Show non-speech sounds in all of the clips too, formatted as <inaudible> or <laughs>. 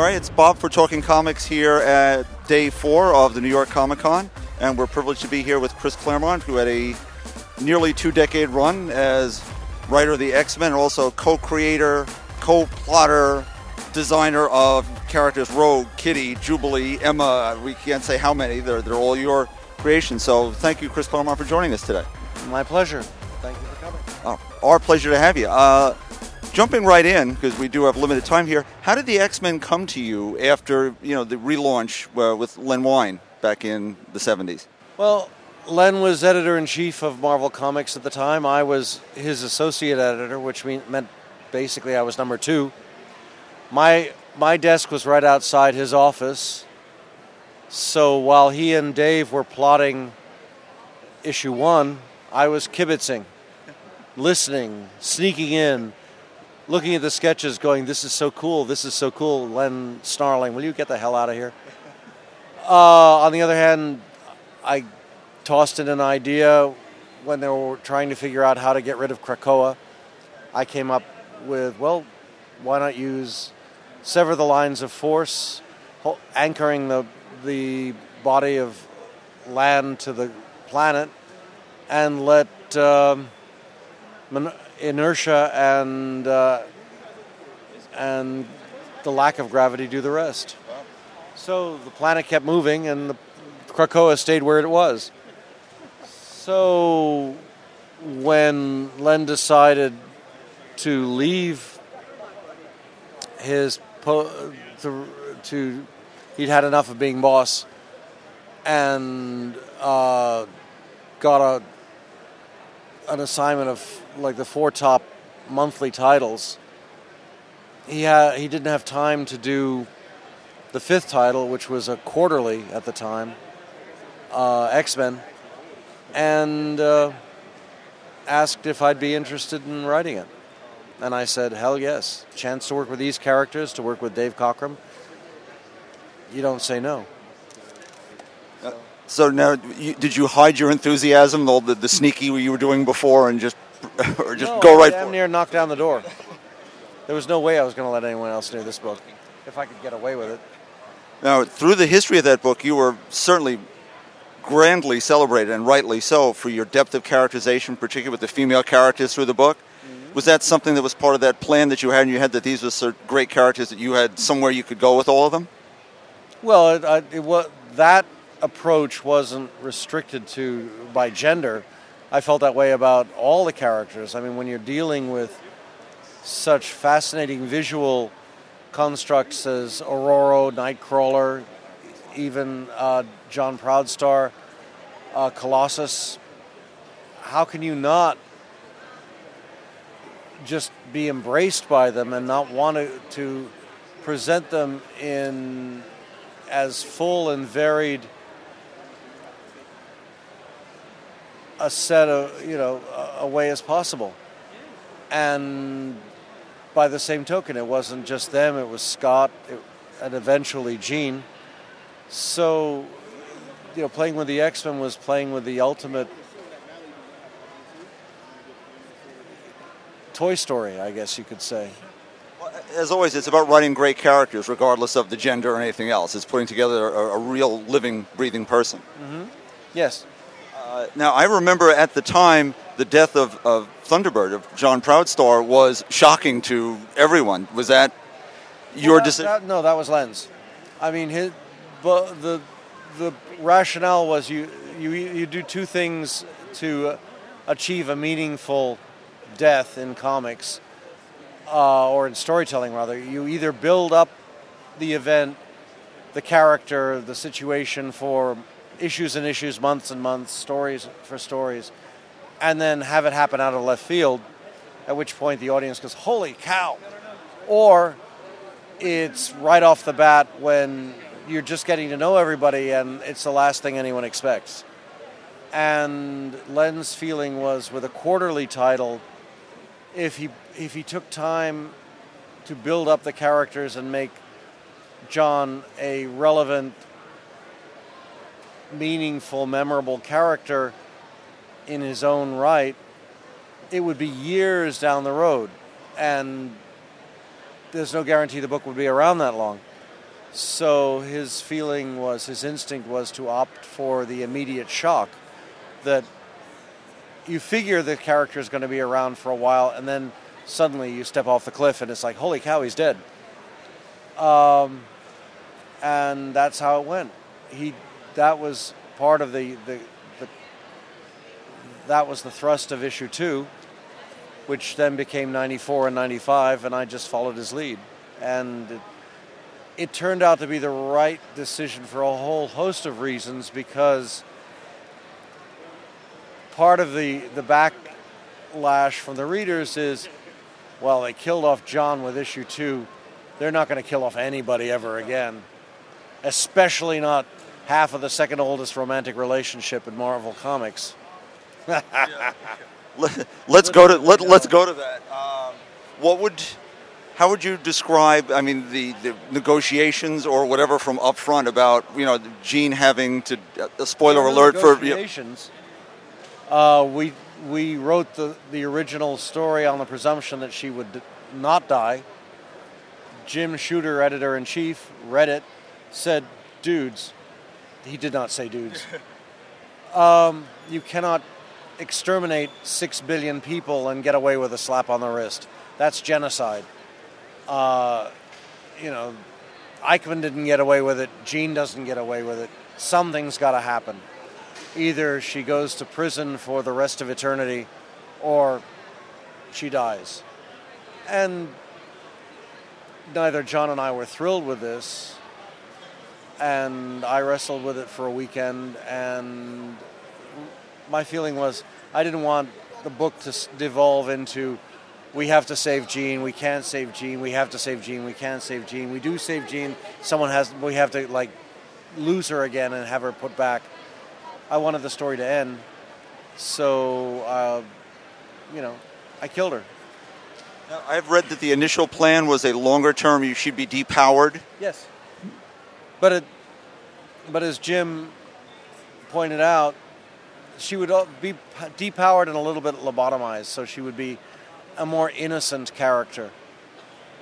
All right, it's Bob for Talking Comics here at day four of the New York Comic Con, and we're privileged to be here with Chris Claremont, who had a nearly two decade run as writer of the X Men and also co creator, co plotter, designer of characters Rogue, Kitty, Jubilee, Emma. We can't say how many, they're, they're all your creations. So thank you, Chris Claremont, for joining us today. My pleasure. Thank you for coming. Oh, our pleasure to have you. Uh, jumping right in because we do have limited time here. How did the X Men come to you after you know the relaunch uh, with Len Wein back in the seventies? Well, Len was editor in chief of Marvel Comics at the time. I was his associate editor, which mean, meant basically I was number two. My my desk was right outside his office. So while he and Dave were plotting issue one, I was kibitzing, listening, sneaking in, looking at the sketches, going, "This is so cool! This is so cool!" Len snarling, "Will you get the hell out of here?" Uh, on the other hand, I tossed in an idea when they were trying to figure out how to get rid of Krakoa. I came up with, well, why not use sever the lines of force, anchoring the the body of land to the planet, and let um, inertia and uh, and the lack of gravity do the rest. So the planet kept moving, and the Krakoa stayed where it was. So when Len decided to leave his po- to, to he'd had enough of being boss and uh, got a an assignment of like the four top monthly titles. He had he didn't have time to do the fifth title, which was a quarterly at the time, uh, X Men, and uh, asked if I'd be interested in writing it. And I said, hell yes. Chance to work with these characters, to work with Dave Cockrum. You don't say no. So now, you, did you hide your enthusiasm, all the, the sneaky you were doing before, and just <laughs> or just No, go right damn for it? near knocked down the door. There was no way I was going to let anyone else near this book, if I could get away with it. Now, through the history of that book, you were certainly grandly celebrated, and rightly so, for your depth of characterization, particularly with the female characters through the book. Mm-hmm. Was that something that was part of that plan that you had in your head that these were great characters that you had somewhere you could go with all of them? Well, it, I, it was that approach wasn't restricted to by gender. I felt that way about all the characters. I mean, when you're dealing with such fascinating visual constructs as Ororo, Nightcrawler, even uh, John Proudstar, uh, Colossus, how can you not just be embraced by them and not want to, to present them in as full and varied a set of you know a, a way as possible. And by the same token it wasn't just them it was scott it, and eventually Jean. So you know playing with the x-men was playing with the ultimate toy story i guess you could say. As always, it's about writing great characters, regardless of the gender or anything else. It's putting together a, a real, living, breathing person. Mm-hmm. yes Uh, now, I remember at the time the death of, of Thunderbird, of John Proudstar, was shocking to everyone. Was that your Well, decision? no, that was Len's. I mean, his, but the the rationale was you you you do two things to uh, achieve a meaningful death in comics uh, or in storytelling rather you either build up the event the character the situation for issues and issues months and months stories for stories and then have it happen out of left field at which point the audience goes holy cow. Or it's right off the bat when you're just getting to know everybody and it's the last thing anyone expects. And Len's feeling was with a quarterly title, if he if he took time to build up the characters and make John a relevant, meaningful, memorable character in his own right, it would be years down the road, and there's no guarantee the book would be around that long. So his feeling was, his instinct was to opt for the immediate shock that you figure the character is going to be around for a while, and then suddenly you step off the cliff, and it's like, holy cow, he's dead. Um, and that's how it went. He, that was part of the, the, the that was the thrust of issue two, which then became 94 and 95, and I just followed his lead. And it, it turned out to be the right decision for a whole host of reasons because part of the, the backlash from the readers is, well, they killed off John with issue two. They're not going to kill off anybody ever again, especially not half of the second oldest romantic relationship in Marvel Comics. <laughs> Let, let's go to let, let's go to that. Um, what would how would you describe? I mean, the, the negotiations or whatever from up front about you know Jean having to a spoiler were alert for you know, negotiations. Uh, we we wrote the the original story on the presumption that she would d- not die. Jim Shooter, editor in chief, read it, said, "Dudes," he did not say dudes. <laughs> um, you cannot exterminate six billion people and get away with a slap on the wrist. That's genocide. Uh, you know, Eichmann didn't get away with it. Jean doesn't get away with it. Something's got to happen. Either she goes to prison for the rest of eternity, or she dies. And neither John and I were thrilled with this. And I wrestled with it for a weekend, and my feeling was I didn't want the book to devolve into we have to save Jean, we can't save Jean, we have to save Jean, we can't save Jean. We do save Jean, someone has we have to like lose her again and have her put back. I wanted the story to end, so uh, you know, I killed her. Now, I've read that the initial plan was a longer term. You should be depowered. Yes. But it, but as Jim pointed out, she would be depowered and a little bit lobotomized, so she would be a more innocent character.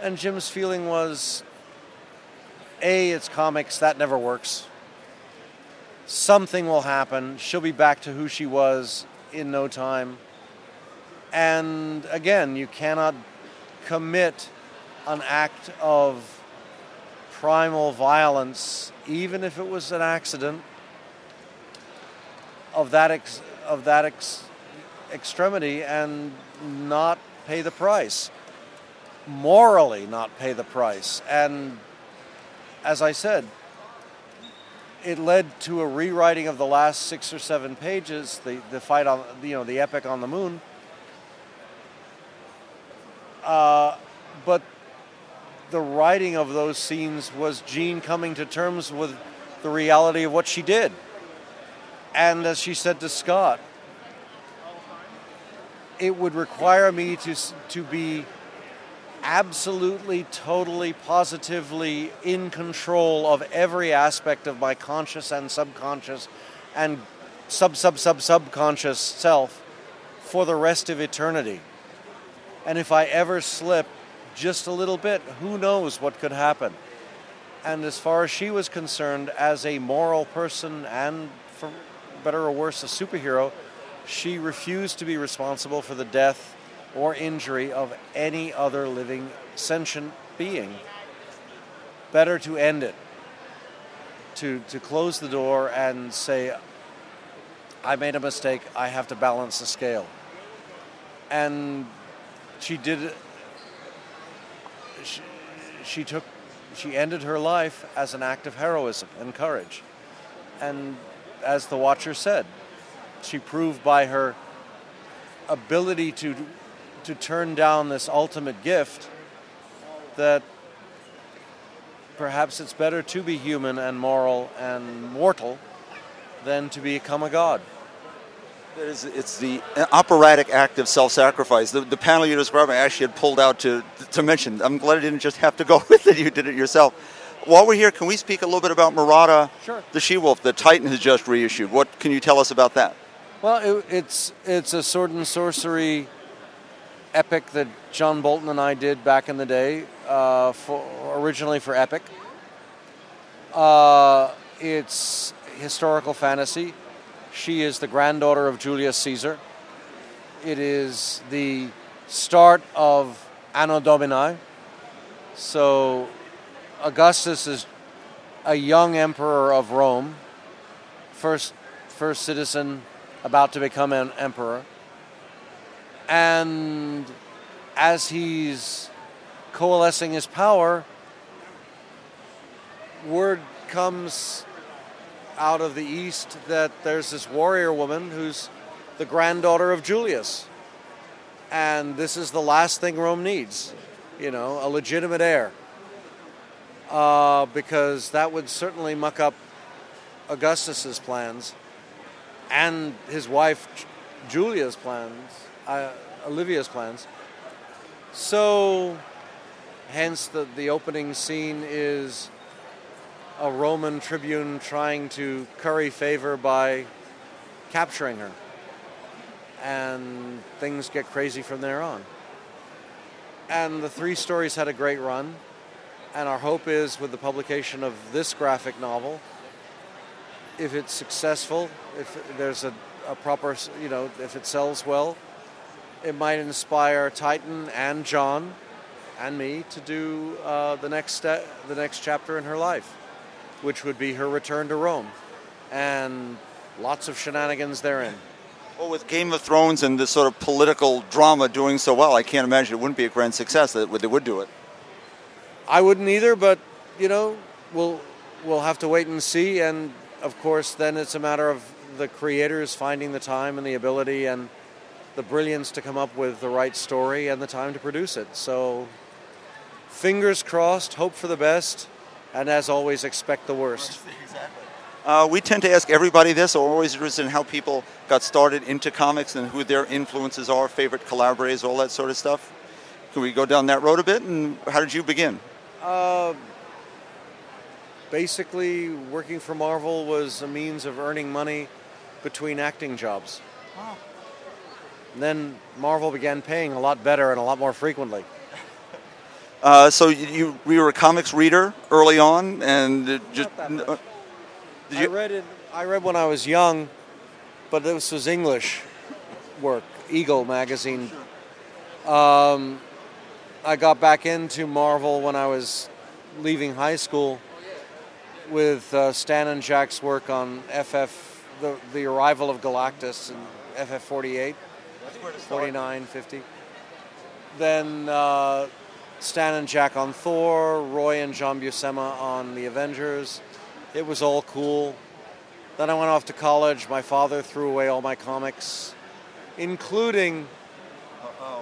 And Jim's feeling was, a, it's comics that never works. Something will happen. She'll be back to who she was in no time. And again, you cannot commit an act of primal violence, even if it was an accident, of that ex- of that ex- extremity, and not pay the price. Morally, not pay the price. And as I said, it led to a rewriting of the last six or seven pages, the, the fight on, you know, the epic on the moon. Uh, but the writing of those scenes was Jean coming to terms with the reality of what she did. And as she said to Scott, it would require me to, to be absolutely, totally, positively in control of every aspect of my conscious and subconscious and sub, sub, sub, subconscious self for the rest of eternity. And if I ever slip just a little bit, who knows what could happen? And as far as she was concerned, as a moral person and, for better or worse, a superhero, she refused to be responsible for the death or injury of any other living sentient being. Better to end it, to, to close the door and say, I made a mistake. I have to balance the scale. And she did. She took. She ended her life as an act of heroism and courage. And as the Watcher said, she proved by her ability to to turn down this ultimate gift that perhaps it's better to be human and moral and mortal than to become a god. It is, it's the operatic act of self-sacrifice. The, the panel you described, I actually had pulled out to to mention. I'm glad I didn't just have to go <laughs> with it. You did it yourself. While we're here, can we speak a little bit about Marada, Sure. the she-wolf that Titan has just reissued? What can you tell us about that? Well, it, it's it's a sword and sorcery epic that John Bolton and I did back in the day, uh, for originally for Epic. Uh, it's historical fantasy. She is the granddaughter of Julius Caesar. It is the start of Anno Domini. So Augustus is a young emperor of Rome, first first citizen about to become an emperor. And as he's coalescing his power, word comes out of the east that there's this warrior woman who's the granddaughter of Julius. And this is the last thing Rome needs, you know, a legitimate heir. Uh, because that would certainly muck up Augustus's plans and his wife Julia's plans, uh, Livia's plans. So, hence the, the opening scene is a Roman tribune trying to curry favor by capturing her. And things get crazy from there on. And the three stories had a great run. And our hope is with the publication of this graphic novel, if it's successful, if there's a, a proper, you know, if it sells well, it might inspire Titan and John and me to do uh, the next the next chapter in her life, which would be her return to Rome, and lots of shenanigans therein. Well, with Game of Thrones and this sort of political drama doing so well, I can't imagine it wouldn't be a grand success that they would do it. I wouldn't either, but you know, we'll we'll have to wait and see. And of course, then it's a matter of the creators finding the time and the ability and the brilliance to come up with the right story and the time to produce it. So, fingers crossed, hope for the best, and as always, expect the worst. Uh, we tend to ask everybody this. We're always interested in how people got started into comics and who their influences are, favorite collaborators, all that sort of stuff. Can we go down that road a bit? And how did you begin? Uh, basically, working for Marvel was a means of earning money between acting jobs. And then Marvel began paying a lot better and a lot more frequently. Uh, so you, you were a comics reader early on, and just uh, I read it. I read when I was young, but this was English work. Eagle magazine. Um, I got back into Marvel when I was leaving high school with uh, Stan and Jack's work on FF, the, the arrival of Galactus in FF 48, 49, 50. Then uh, Stan and Jack on Thor, Roy and John Buscema on the Avengers. It was all cool. Then I went off to college. My father threw away all my comics, including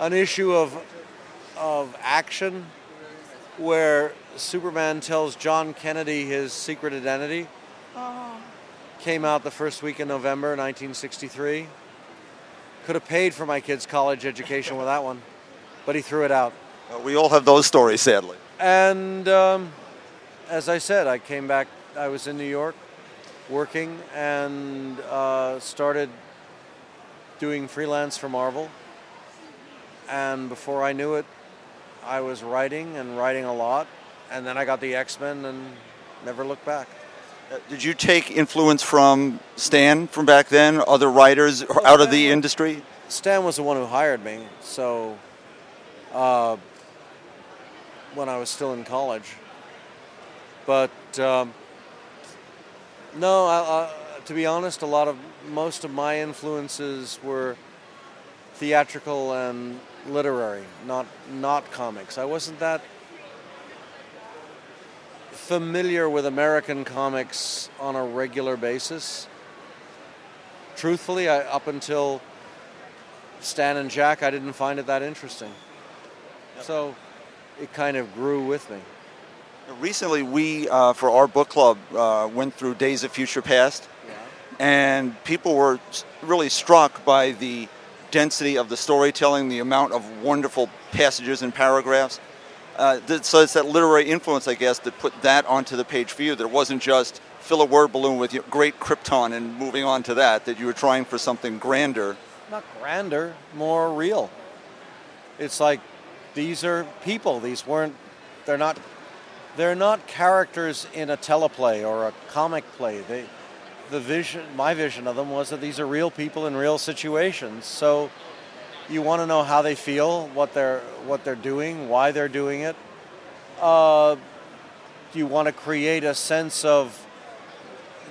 an issue of of action where Superman tells John Kennedy his secret identity. Oh. Came out the first week in November 1963. Could have paid for my kid's college education with that one, but he threw it out. Uh, we all have those stories, sadly. And um, as I said, I came back. I was in New York working and uh, started doing freelance for Marvel. And before I knew it, I was writing and writing a lot. And then I got the X Men and never looked back. Uh, Did you take influence from Stan from back then, other writers out of the industry? Stan was the one who hired me, so uh, when I was still in college. But um, no, I, I, to be honest, a lot of most of my influences were theatrical and literary, not not comics. I wasn't that familiar with American comics on a regular basis. Truthfully, I, up until Stan and Jack, I didn't find it that interesting. So it kind of grew with me. Recently, we, uh, for our book club, uh, went through Days of Future Past, and people were really struck by the density of the storytelling, the amount of wonderful passages and paragraphs. Uh, so it's that literary influence, I guess, that put that onto the page for you. That it wasn't just fill a word balloon with great Krypton and moving on to that. That you were trying for something grander. not grander, more real. It's like these are people. These weren't. They're not. They're not characters in a teleplay or a comic play. They, the vision, my vision of them was that these are real people in real situations. So, you want to know how they feel, what they're what they're doing, why they're doing it. Uh, you want to create a sense of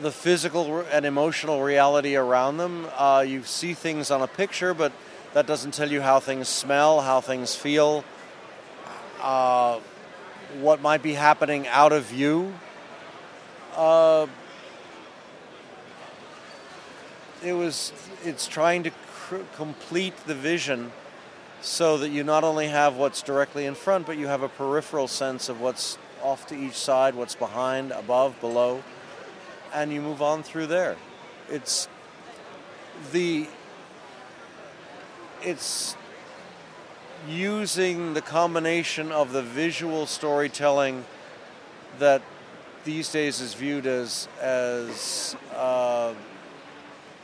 the physical and emotional reality around them. Uh, you see things on a picture, but that doesn't tell you how things smell, how things feel, uh, what might be happening out of view. Uh, it was. It's trying to cr- complete the vision so that you not only have what's directly in front, but you have a peripheral sense of what's off to each side, what's behind, above, below and you move on through there. It's the it's using the combination of the visual storytelling that these days is viewed as as uh,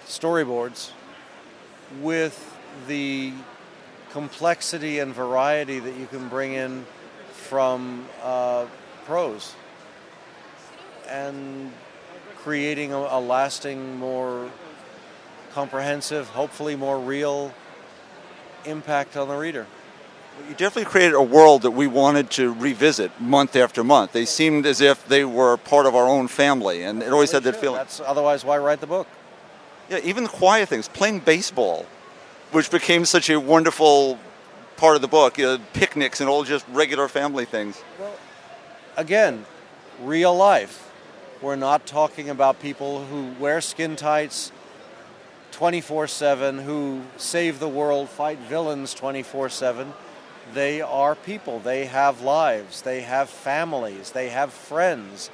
storyboards with the complexity and variety that you can bring in from uh, prose and creating a, a lasting, more comprehensive, hopefully more real impact on the reader. You definitely created a world that we wanted to revisit month after month. They seemed as if they were part of our own family, and it always had that feeling. That's otherwise why write the book? Yeah, even the quiet things, playing baseball, which became such a wonderful part of the book. You know, picnics and all just regular family things. Well, Again, real life. We're not talking about people who wear skin tights 24 7, who save the world, fight villains 24 7. They are people. They have lives. They have families. They have friends.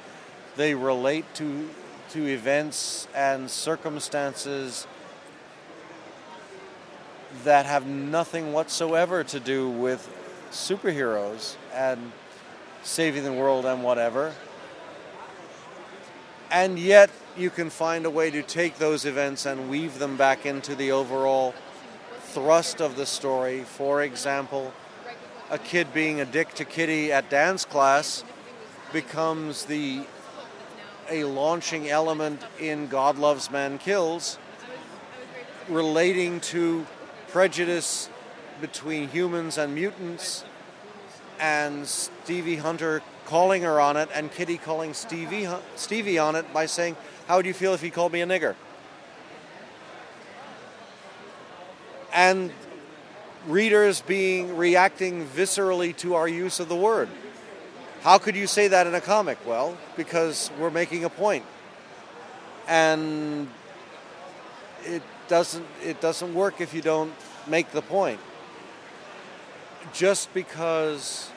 They relate to, to events and circumstances that have nothing whatsoever to do with superheroes and saving the world and whatever. And yet, you can find a way to take those events and weave them back into the overall thrust of the story. For example, a kid being a dick to Kitty at dance class becomes the a launching element in God Loves Man Kills, relating to prejudice between humans and mutants, and Stevie Hunter calling her on it, and Kitty calling Stevie Stevie on it by saying, "How would you feel if he called me a nigger?" And readers being reacting viscerally to our use of the word. How could you say that in a comic? Well, because we're making a point. And it doesn't it doesn't work if you don't make the point. Just because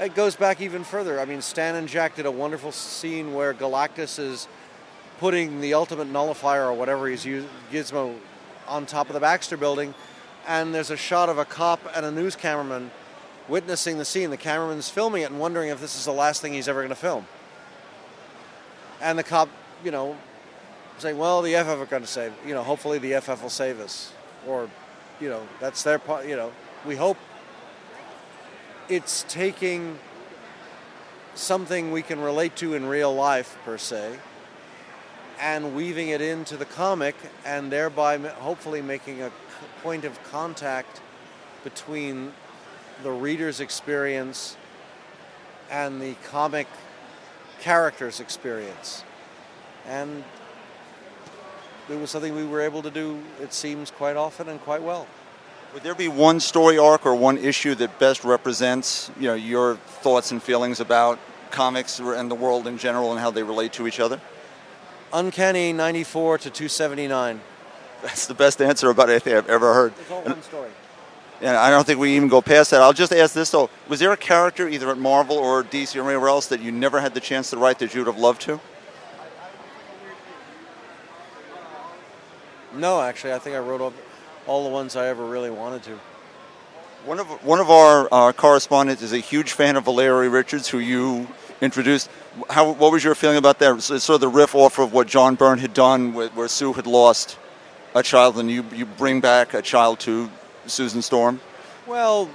it goes back even further. I mean, Stan and Jack did a wonderful scene where Galactus is putting the ultimate nullifier or whatever he's using, Gizmo, on top of the Baxter building, and there's a shot of a cop and a news cameraman witnessing the scene. The cameraman's filming it and wondering if this is the last thing he's ever going to film. And the cop, you know, saying, "Well, the FF are going to save. You know, hopefully the FF will save us, or, you know, that's their part. You know, we hope." It's taking something we can relate to in real life, per se, and weaving it into the comic, and thereby hopefully making a point of contact between the reader's experience and the comic character's experience. And it was something we were able to do. It seems quite often and quite well. Would there be one story arc or one issue that best represents, you know, your thoughts and feelings about comics and the world in general and how they relate to each other? Uncanny 94 to 279. That's the best answer about anything I've ever heard. It's all one story. And I don't think we even go past that. I'll just ask this though: Was there a character either at Marvel or DC or anywhere else that you never had the chance to write that you'd have loved to? No, actually, I think I wrote all, all the ones I ever really wanted to. One of one of our uh, correspondents is a huge fan of Valeria Richards, who you introduced. How what was your feeling about that? It's sort of the riff off of what John Byrne had done, where, where Sue had lost a child, and you you bring back a child to Susan Storm. Well,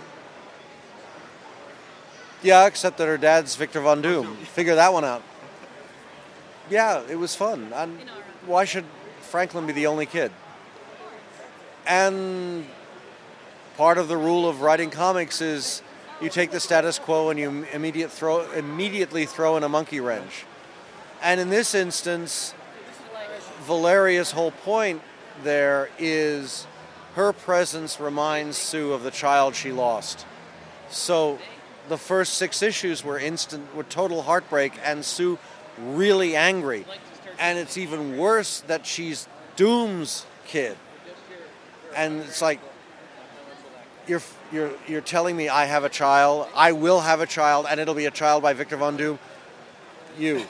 yeah, except that her dad's Victor Von Doom. Figure that one out. Yeah, it was fun. And why should Franklin be the only kid? And part of the rule of writing comics is you take the status quo and you immediate throw, immediately throw in a monkey wrench. And in this instance, Valeria's whole point there is her presence reminds Sue of the child she lost. So the first six issues were instant, were total heartbreak, and Sue really angry. And it's even worse that she's Doom's kid. And it's like, you're, you're, you're telling me I have a child, I will have a child, and it'll be a child by Victor Von Doom? You.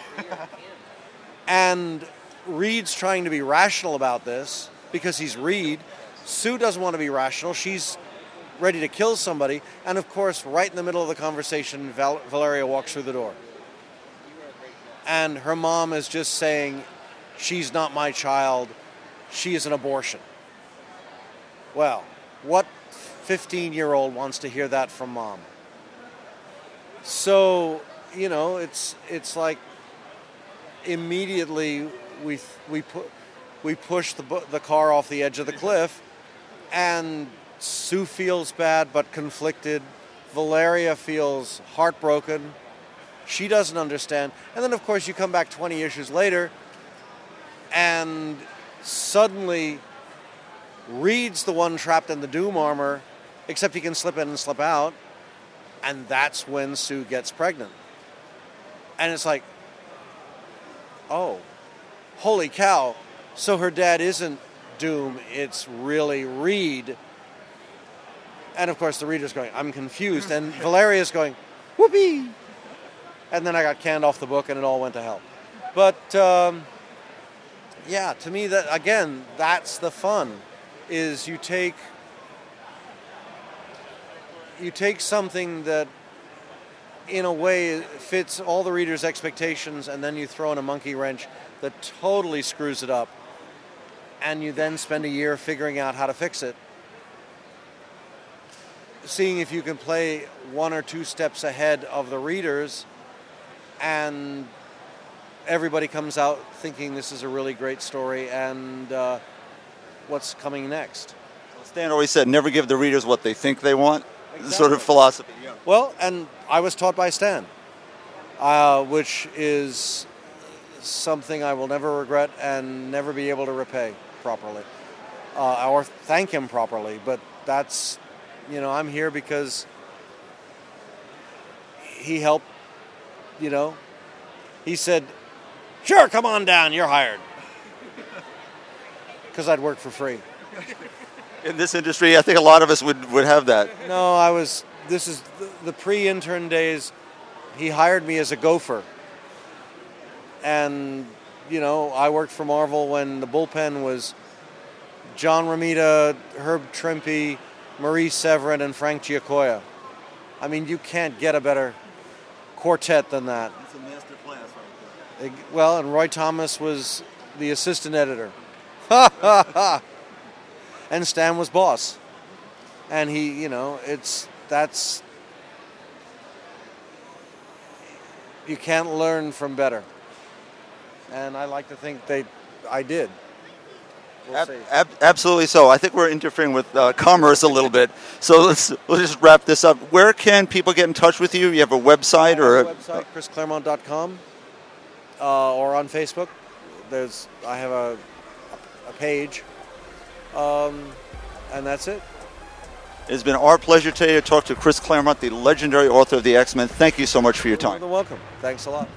and Reed's trying to be rational about this because he's Reed. Sue doesn't want to be rational. She's ready to kill somebody. And of course, right in the middle of the conversation, Val- Valeria walks through the door. And her mom is just saying, She's not my child. She is an abortion. Well, what 15 year old wants to hear that from mom? So, you know, it's, it's like immediately we, we, put, we push the, the car off the edge of the cliff and Sue feels bad but conflicted. Valeria feels heartbroken. She doesn't understand. And then, of course, you come back 20 issues later, and suddenly Reed's the one trapped in the Doom armor, except he can slip in and slip out. And that's when Sue gets pregnant. And it's like, oh, holy cow. So her dad isn't Doom, it's really Reed. And of course, the reader's going, I'm confused. And <laughs> Valeria's going, whoopee. And then I got canned off the book and it all went to hell. But um, yeah, to me, that again, that's the fun is you take you take something that in a way fits all the reader's expectations and then you throw in a monkey wrench that totally screws it up and you then spend a year figuring out how to fix it seeing if you can play one or two steps ahead of the readers and everybody comes out thinking this is a really great story and uh, what's coming next Stan always said, "Never give the readers what they think they want." Sort of philosophy. Well, and I was taught by Stan, uh, which is something I will never regret and never be able to repay properly, uh, or thank him properly. But that's, you know, I'm here because he helped. You know, he said, "Sure, come on down. You're hired." <laughs> Because I'd work for free. In this industry, I think a lot of us would, would have that. No, I was. This is the, the pre-intern days. He hired me as a gopher, and you know, I worked for Marvel when the bullpen was John Romita, Herb Trimpe, Marie Severin, and Frank Giacoia. I mean, you can't get a better quartet than that. It's a master class right Eg- Well, and Roy Thomas was the assistant editor. Ha ha ha! And Stan was boss. And he, you know, it's that's you can't learn from better. And I like to think they I did. We'll Ab- see. ab- absolutely so. I think we're interfering with uh, commerce a little bit. So let's let's just wrap this up. Where can people get in touch with you? You have a website or a, website chrisclaremont.com uh, or on Facebook. There's I have a, a page, um, and that's it. It's been our pleasure today to talk to Chris Claremont, the legendary author of the X Men. Thank you so much for your time. You're welcome. Thanks a lot.